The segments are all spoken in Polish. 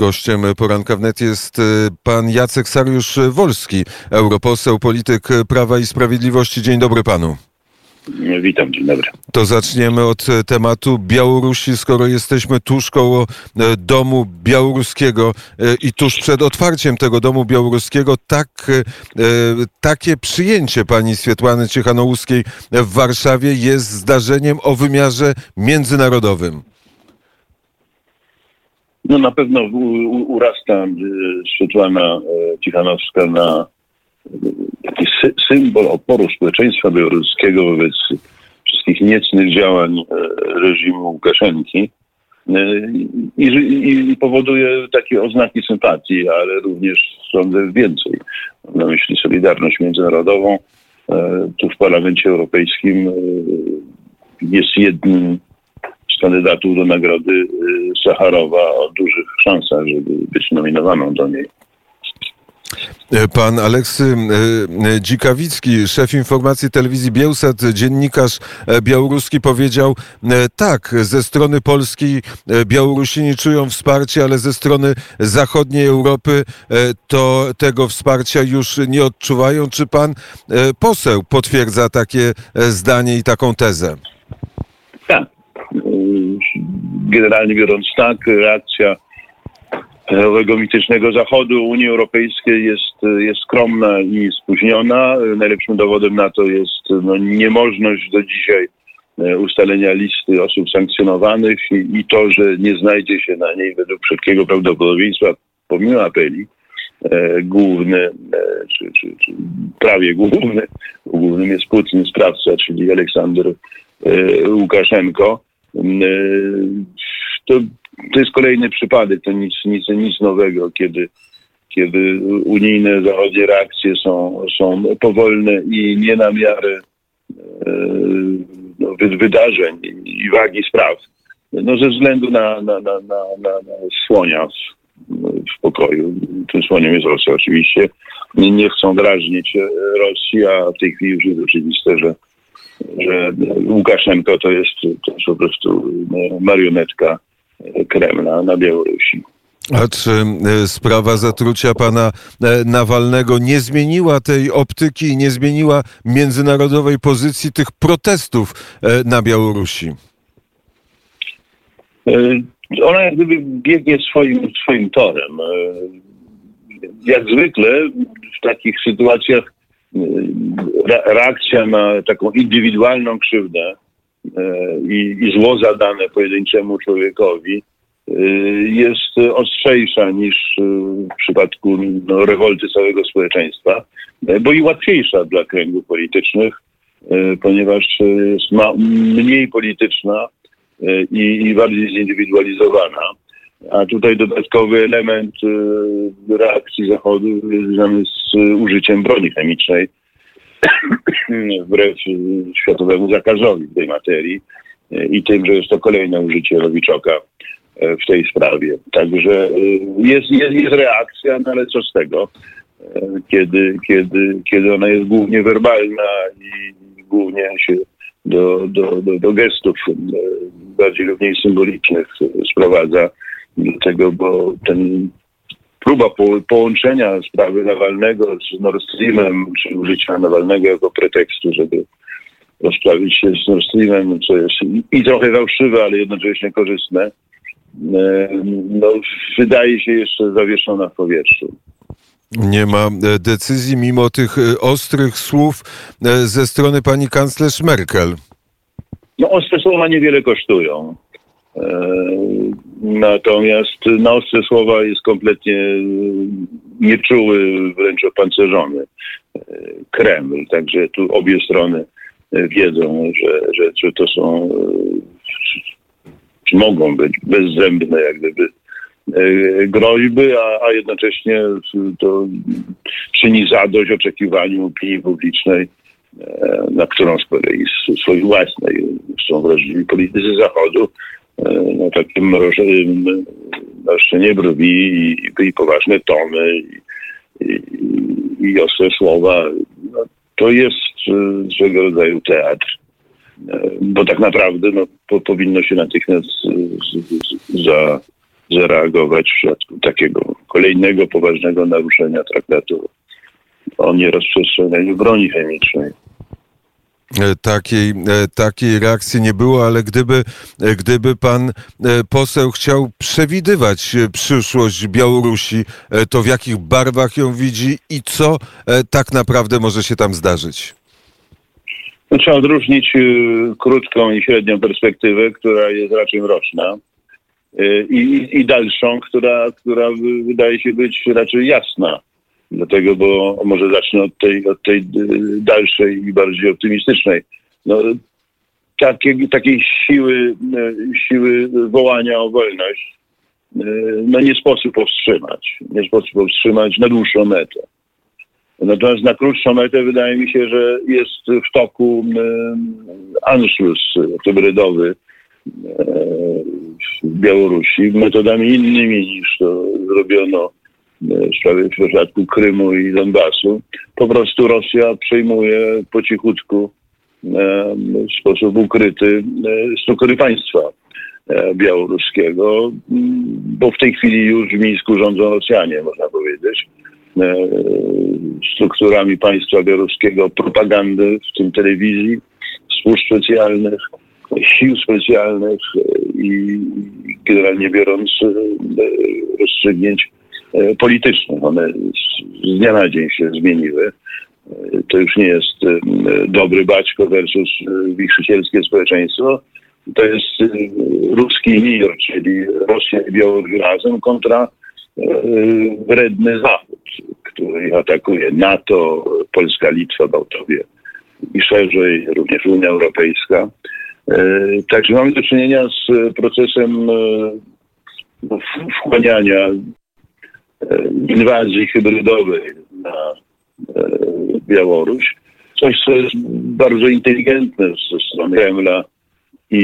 Gościem poranka wnet jest e, pan Jacek Sariusz-Wolski, europoseł, polityk Prawa i Sprawiedliwości. Dzień dobry panu. Witam, dzień dobry. To zaczniemy od tematu Białorusi, skoro jesteśmy tuż koło e, domu białoruskiego e, i tuż przed otwarciem tego domu białoruskiego, tak, takie przyjęcie pani Swietłany Ciechanołuskiej w Warszawie jest zdarzeniem o wymiarze międzynarodowym. No na pewno urasta Swietłana Cichanowska na taki symbol oporu społeczeństwa białoruskiego wobec wszystkich niecnych działań e, reżimu Łukaszenki i, i, powoduje takie oznaki sympatii, ale również sądzę więcej. Mam na myśli Solidarność Międzynarodową. E, tu w Parlamencie Europejskim e, jest jednym kandydatów do nagrody y, Sacharowa o dużych szansach, żeby być nominowaną do niej. Pan Aleksy y, y, Dzikawicki, szef informacji telewizji Bielsat, dziennikarz e, białoruski powiedział e, tak, ze strony Polski e, Białorusini czują wsparcie, ale ze strony zachodniej Europy to tego wsparcia już nie odczuwają. Czy pan poseł potwierdza takie zdanie i taką tezę? Tak, generalnie biorąc tak, reakcja owego mitycznego Zachodu Unii Europejskiej jest, jest skromna i spóźniona. Najlepszym dowodem na to jest no, niemożność do dzisiaj e, ustalenia listy osób sankcjonowanych i, i, to, że nie znajdzie się na niej według wszelkiego prawdopodobieństwa, pomimo apeli, e, główny, e, czy, czy, czy, prawie główny, głównym jest Putin, sprawca, czyli Aleksander e, Łukaszenko. E, to, to jest kolejny przypadek, to nic, nic, nic nowego, kiedy, kiedy unijne zachodnie reakcje są, są powolne i nie na miarę e, no, wydarzeń i wagi spraw. No, ze względu na, na, na, na, na, na słonia w, pokoju. Tym słoniem jest Rosja oczywiście. Nie, nie chcą drażnić Rosji, a w tej chwili już jest oczywiste, że że Łukaszenko to jest, to jest po prostu no, marionetka Kremla na Białorusi. A czy e, sprawa zatrucia pana e, Nawalnego nie zmieniła tej optyki i nie zmieniła międzynarodowej pozycji tych protestów e, na Białorusi? Ona jak gdyby biegnie swoim, swoim torem. Jak zwykle w takich sytuacjach reakcja na taką indywidualną krzywdę e, i, i zło zadane pojedynczemu człowiekowi e, jest ostrzejsza niż e, w przypadku no, rewolty całego społeczeństwa, bo i łatwiejsza dla kręgów politycznych, ponieważ jest mniej polityczna i, i bardziej zindywidualizowana. A tutaj dodatkowy element y, reakcji Zachodu związany z użyciem broni chemicznej wbrew światowemu zakazowi tej materii y, i tym, że jest to kolejne użycie Nowiczoka y, w tej sprawie. Także jest, jest, jest reakcja, no ale co z tego, kiedy, kiedy, kiedy ona jest głównie werbalna i głównie się do, do, do, do gestów bardziej lub mniej symbolicznych sprowadza tego, bo ten próba po, połączenia sprawy Nawalnego z Nord Streamem, czy użycia Nawalnego jako pretekstu, żeby rozprawić się z Nord Streamem, co jest i trochę fałszywe, ale jednocześnie korzystne, e, no, wydaje się jeszcze zawieszona w powietrzu. Nie ma e, decyzji mimo tych e, ostrych słów ze strony pani kanclerz Merkel. No ostre słowa niewiele kosztują. Natomiast na ostre słowa jest kompletnie nieczuły, wręcz opancerzony e, Kreml. Także tu obie strony wiedzą, że, że, to są, e, czy mogą być bezzębne jak gdyby e, groźby, a, a jednocześnie to czyni zadość oczekiwaniu opinii publicznej, na którą z kolei swojej własnej są wrażliwi politycy Zachodu, no, takim mrożeniem marszczenie brwi i, i poważne tony i, i, i ostre słowa. No, to jest e, swego rodzaju teatr. E, bo tak naprawdę no, po, powinno się natychmiast za, zareagować w przypadku takiego kolejnego poważnego naruszenia traktatu o nierozprzestrzenianiu broni chemicznej. E, takiej, e, takiej reakcji nie było, ale gdyby, e, gdyby pan poseł chciał przewidywać przyszłość Białorusi, to w jakich barwach ją widzi i co tak naprawdę może się tam zdarzyć? No, trzeba odróżnić krótką i średnią perspektywę, która jest raczej mroczna. I, i dalszą, która, która wydaje się być raczej jasna. Dlatego, bo może zacznę od tej, od tej dalszej i bardziej optymistycznej. No, takie, takiej siły, e, siły wołania o wolność e, no nie sposób powstrzymać. Nie sposób powstrzymać na dłuższą metę. Natomiast na krótszą metę wydaje mi się, że jest w toku Anschluss hybrydowy w Białorusi metodami innymi niż to zrobiono w przypadku Krymu i Donbasu. Po prostu Rosja przejmuje po cichutku w sposób ukryty struktury państwa e, białoruskiego, bo w tej chwili już w Mińsku rządzą Rosjanie, można powiedzieć. E, strukturami państwa białoruskiego, propagandy, w tym telewizji, służb specjalnych, sił specjalnych e, i generalnie biorąc rozstrzygnięć E, politycznych. One z dnia na dzień się zmieniły. E, to już nie jest e, dobry baćko versus wichrzycielskie społeczeństwo. To jest ruski mir, czyli Rosja i Białoruś razem kontra wredny Zachód, który atakuje NATO, Polska, Litwa, Bałtowie i szerzej również Unia Europejska. Także mamy do czynienia z procesem wchłaniania E, inwazji hybrydowej na e, Białoruś. Coś, co jest bardzo inteligentne ze strony Kremla i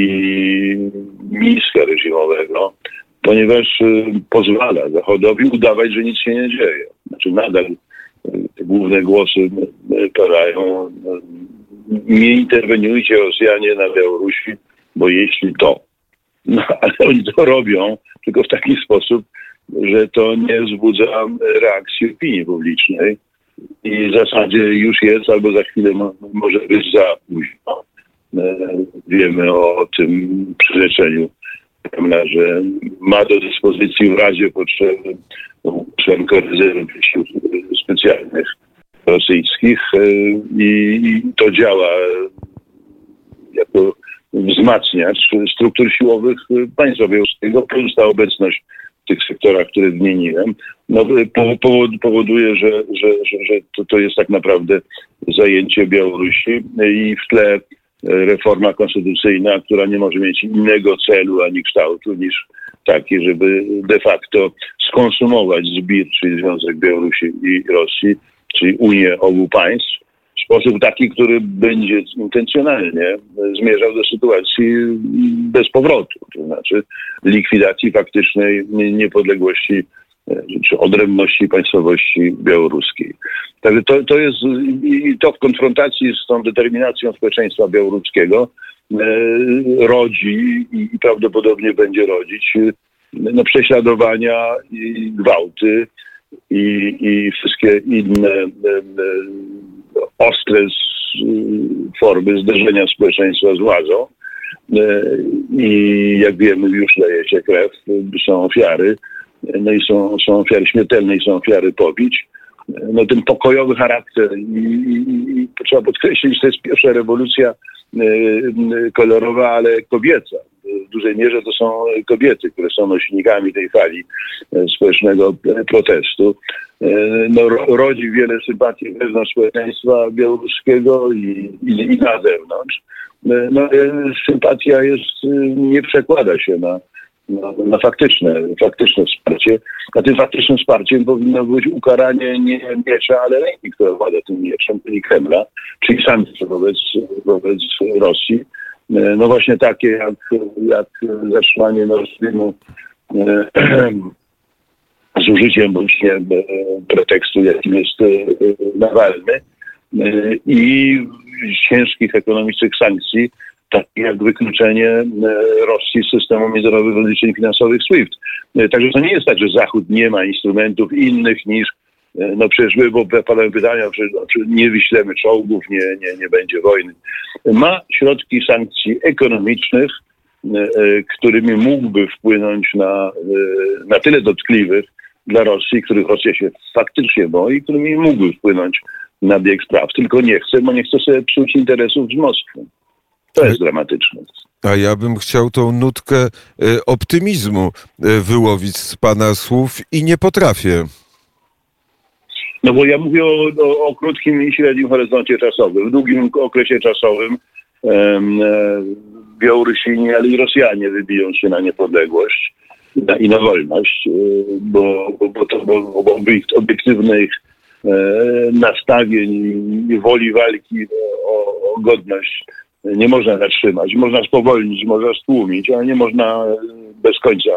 Mińska reżimowego, ponieważ e, pozwala Zachodowi udawać, że nic się nie dzieje. Znaczy nadal te główne głosy padają, nie interweniujcie Rosjanie na Białorusi, bo jeśli to, no ale oni to robią, tylko w taki sposób, że to nie wzbudza reakcji opinii publicznej i w zasadzie już jest albo za chwilę może być za późno. E, wiemy o tym przyrzeczeniu że ma do dyspozycji w razie potrzeby członka rezerwy sił specjalnych rosyjskich e, i to działa jako wzmacniacz struktur siłowych państwa białoruskiego, plus ta obecność tych sektorach, które wymieniłem, no, powoduje, że, że, że, że to, to jest tak naprawdę zajęcie Białorusi i w tle e, reforma konstytucyjna, która nie może mieć innego celu ani kształtu niż taki, żeby de facto skonsumować zbir, czyli Związek Białorusi i Rosji, czyli Unię obu państw, w sposób taki, który będzie intencjonalnie zmierzał do sytuacji bez powrotu, to znaczy likwidacji faktycznej niepodległości czy odrębności państwowości białoruskiej. Także to, to jest i to w konfrontacji z tą determinacją społeczeństwa białoruskiego e, rodzi i prawdopodobnie będzie rodzić no, prześladowania i gwałty i, i wszystkie inne e, ostre formy zderzenia społeczeństwa z władzą. E, I jak wiemy, już leje się krew, są ofiary, no i są, są ofiary śmiertelne i są ofiary pobić. No ten pokojowy charakter i, i, i trzeba podkreślić, że to jest pierwsza rewolucja e, kolorowa, ale kobieca. W dużej mierze to są kobiety, które są nośnikami tej fali e, społecznego protestu. E, no, rodzi wiele sympatii wewnątrz społeczeństwa białoruskiego i, i, i na zewnątrz. E, no, e, sympatia jest, nie przekłada się na, na, na, faktyczne, faktyczne wsparcie. A tym faktycznym wsparciem powinno być ukaranie nie miecza, ale ręki, która włada tym mieczem, czyli Kremla, czyli sankcje wobec, wobec Rosji. No właśnie takie jak, jak zatrzymanie Nord Streamu z użyciem właśnie e, pretekstu, jakim jest e, Nawalny e, i ciężkich ekonomicznych sankcji takie jak wykluczenie e, Rosji z systemu międzynarodowych rozliczeń finansowych SWIFT. E, także to nie jest tak, że Zachód nie ma instrumentów innych niż no przecież by, bo padają pytania, czy, czy nie wyślemy czołgów, nie, nie, nie będzie wojny. Ma środki sankcji ekonomicznych, którymi mógłby wpłynąć na, na tyle dotkliwych dla Rosji, których Rosja się faktycznie boi, którymi mógłby wpłynąć na bieg spraw. Tylko nie chce, bo nie chce sobie psuć interesów z Moskwy. To jest dramatyczne. A ja bym chciał tą nutkę e, optymizmu e, wyłowić z Pana słów i nie potrafię. No bo ja mówię o, o, o krótkim i średnim horyzoncie czasowym. W długim okresie czasowym um, Białorusini, ale i Rosjanie wybiją się na niepodległość na, i na wolność, bo, bo, bo to bo, bo obiektywnych e, nastawień i woli walki o, o godność nie można zatrzymać. Można spowolnić, można stłumić, ale nie można bez końca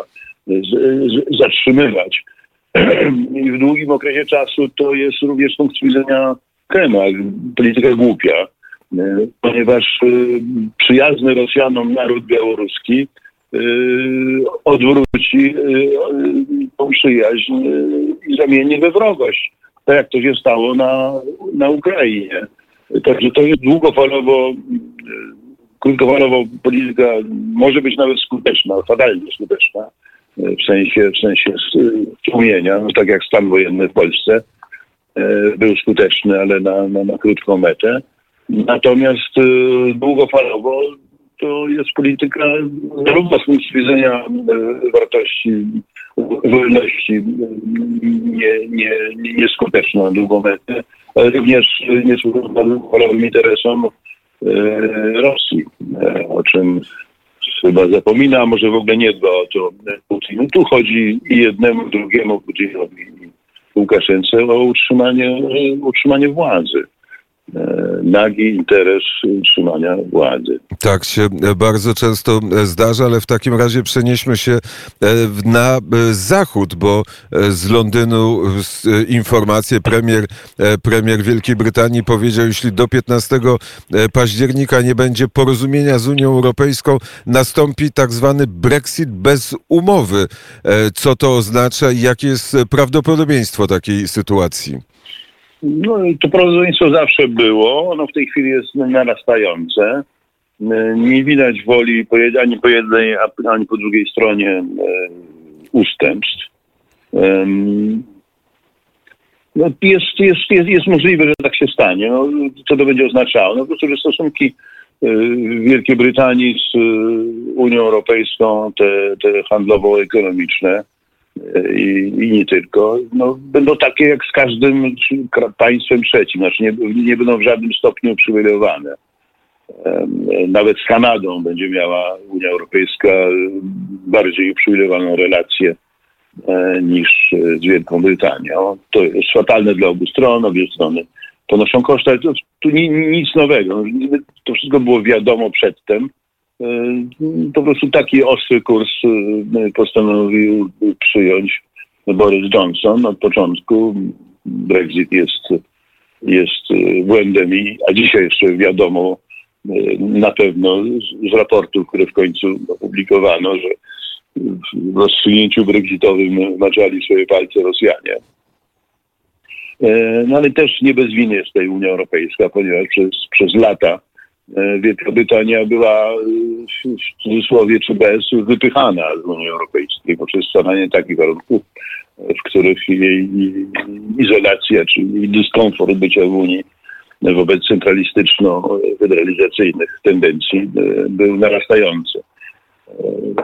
zatrzymywać. W długim okresie czasu to jest również z punktu widzenia Kremla polityka głupia, ponieważ przyjazny Rosjanom naród białoruski odwróci tą przyjaźń i zamieni we wrogość. Tak jak to się stało na, na Ukrainie. Także to jest długofalowo, krótkofalowo polityka może być nawet skuteczna, fatalnie skuteczna w sensie, w sensie no tak jak stan wojenny w Polsce był skuteczny, ale na, na, na krótką metę. Natomiast długofalowo to jest polityka zarówno z punktu widzenia wartości wolności nie, nie, nie, nieskuteczna na długą metę, ale również niesłuchana długofalowym interesom Rosji, o czym chyba zapomina, a może w ogóle nie dba o to Putin. Tu chodzi i jednemu, drugiemu Putinowi i Łukaszence o utrzymanie, utrzymanie władzy. E, nagi interes utrzymania władzy. Tak się bardzo często zdarza, ale w takim razie przenieśmy się e, na e, zachód, bo z Londynu informacje premier, premier Wielkiej Brytanii powiedział, jeśli do 15 października nie będzie porozumienia z Unią Europejską, nastąpi tak zwany Brexit bez umowy. Co to oznacza i jakie jest prawdopodobieństwo takiej sytuacji? No to prawdopodobieństwo zawsze było, ono w tej chwili jest narastające. Nie widać woli ani po jednej, ani po drugiej stronie e, ustępstw. No jest, jest, jest, jest możliwe, że tak się stanie. No, co to będzie oznaczało? No po prostu, że stosunki e, Wielkiej Brytanii z Unią Europejską, te, te handlowo-ekonomiczne, i, i, nie tylko, no, będą takie jak z każdym państwem trzecim, znaczy nie, nie będą w żadnym stopniu uprzywilejowane. Nawet z Kanadą będzie miała Unia Europejska bardziej uprzywilejowaną relację e, niż z Wielką Brytanią. To jest fatalne dla obu stron, obie strony ponoszą koszty, ale to, tu nic nowego. To wszystko było wiadomo przedtem po prostu taki ostry kurs y, postanowił przyjąć Boris Johnson od początku. Brexit jest, jest y, błędem, i, a dzisiaj jeszcze wiadomo na pewno z, raportów, które w końcu opublikowano, że w rozsunięciu brexitowym maczali swoje palce Rosjanie. No ale też nie bez winy jest tutaj Unia Europejska, ponieważ przez, przez lata Wielka Brytania była e, w cudzysłowie czy bez wypychana z Unii Europejskiej poprzez stanowienie takich warunków, w których jej izolacja czy jej dyskomfort bycia w Unii wobec centralistyczno-federalizacyjnych tendencji e, był narastający.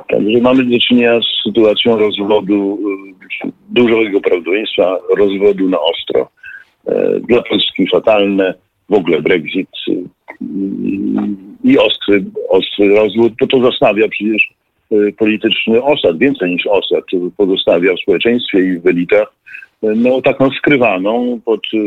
Także mamy do czynienia z sytuacją rozwodu, dużego prawdopodobieństwa rozwodu na ostro. Dla Polski fatalne, w ogóle Brexit i ostry, ostry rozwód, bo to zostawia przecież y, polityczny osad, więcej niż osad, pozostawia w społeczeństwie i w elitach no, taką skrywaną pod y,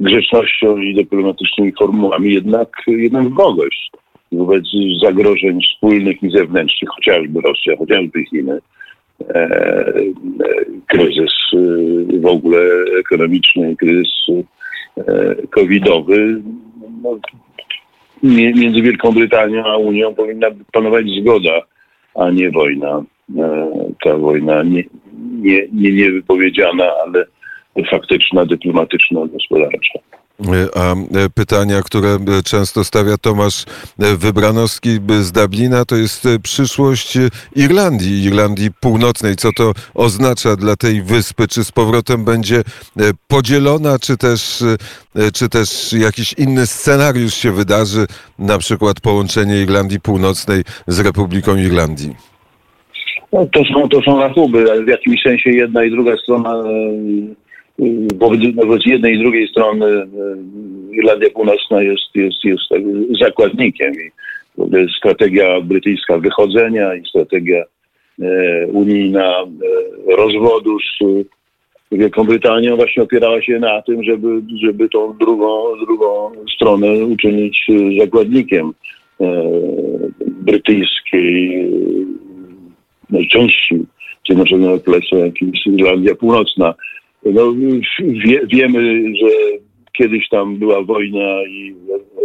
grzecznością i dyplomatycznymi formułami jednak, jednak wrogość wobec zagrożeń wspólnych i zewnętrznych, chociażby Rosja, chociażby Chiny. E, e, kryzys y, w ogóle ekonomiczny, kryzys covidowy no, między Wielką Brytanią a Unią powinna panować zgoda, a nie wojna. E, Ta wojna nie, nie, nie niewypowiedziana, ale faktyczna, dyplomatyczna, gospodarcza. A e, pytania, które e, często stawia Tomasz e, Wybranowski z Dublina, to jest przyszłość Irlandii, Irlandii Północnej. Co to oznacza dla tej wyspy? Czy z powrotem będzie podzielona, czy też, czy też jakiś inny scenariusz się wydarzy, na przykład połączenie Irlandii Północnej z Republiką Irlandii? No, to, są, to są rachuby, w jakimś sensie jedna i druga strona, wobec, wobec jednej i drugiej strony e, Irlandia Północna jest, jest, jest tak zakładnikiem i strategia brytyjska wychodzenia i strategia e, unijna e, rozwodu z Wielką Brytanią właśnie opierała się na tym, żeby, żeby tą drugą, drugą stronę uczynić zakładnikiem brytyjskiej części Zjednoczonego Królestwa, jakim jest Irlandia Północna. No, wie, wiemy, że kiedyś tam była wojna i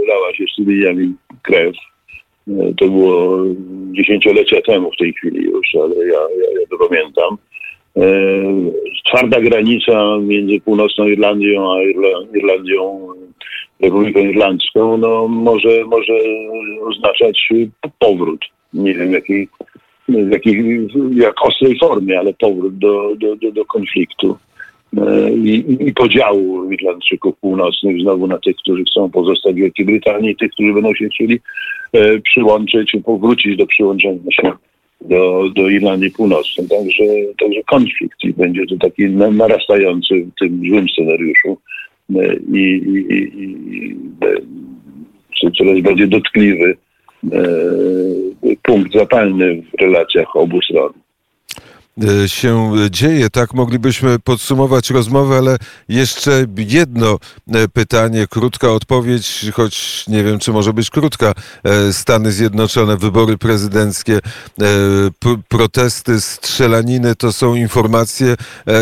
lała się studiami krew. E, To było dziesięciolecia temu w tej chwili już, ale ja, ja, ja to pamiętam. E, Twarda granica między północną Irlandią a Irla- Irlandią, Republiką Irlandzką, no może, może oznaczać powrót. Nie wiem, jaki w jakiej, jak ostrej formie, ale powrót do, do, do, do konfliktu i, i podziału Irlandczyków północnych znowu na tych, którzy chcą pozostać w Wielkiej Brytanii i tych, którzy będą się chcieli e, przyłączyć, powrócić do przyłączenia się do, do Irlandii Północnej. Także, także konflikt i będzie to taki na- narastający w tym złym scenariuszu e, i, i, i, i e, coraz bardziej dotkliwy e, punkt zapalny w relacjach obu stron. E, się dzieje. Tak moglibyśmy podsumować rozmowę, ale jeszcze jedno e, pytanie, krótka odpowiedź, choć nie wiem, czy może być krótka. E, Stany Zjednoczone, wybory prezydenckie, e, protesty, strzelaniny to są informacje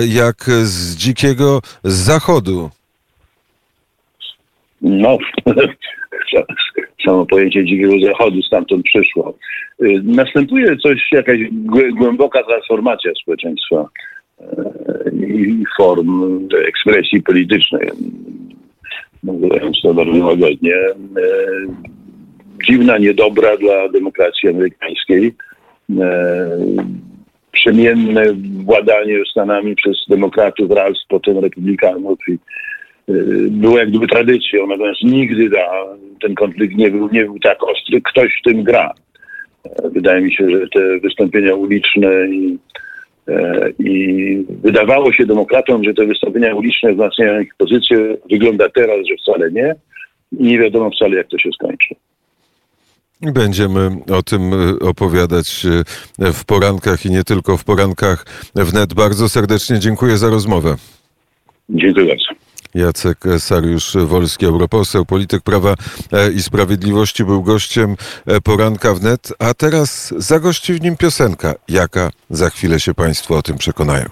jak z dzikiego zachodu. No, samo pojęcie dzikiego zachodu stamtąd przyszło. Y, Następuje coś, jakaś głę- głęboka transformacja społeczeństwa y, i form ekspresji politycznej, mówiąc to bardzo łagodnie. Y, Dziwna, niedobra dla demokracji amerykańskiej. Przemienne władanie Stanami przez demokratów raz, potem republikanów i y, było jak gdyby tradycją, natomiast nigdy ta, ten konflikt nie był, nie był tak ostry. Ktoś w tym gra. E, Wydaje mi się, że te wystąpienia uliczne i, e, i wydawało się demokratom, że te wystąpienia uliczne wzmacniają ich pozycję. Wygląda teraz, że wcale nie. I nie wiadomo wcale, jak to się skończy. Będziemy o tym e, opowiadać w porankach i nie tylko w porankach wnet. Bardzo serdecznie dziękuję za rozmowę. Dziękuję bardzo. Jacek Sariusz Wolski, europoseł, polityk Prawa e, i Sprawiedliwości, był gościem e, poranka wnet, a teraz zagości w nim piosenka. Jaka? Za chwilę się Państwo o tym przekonają.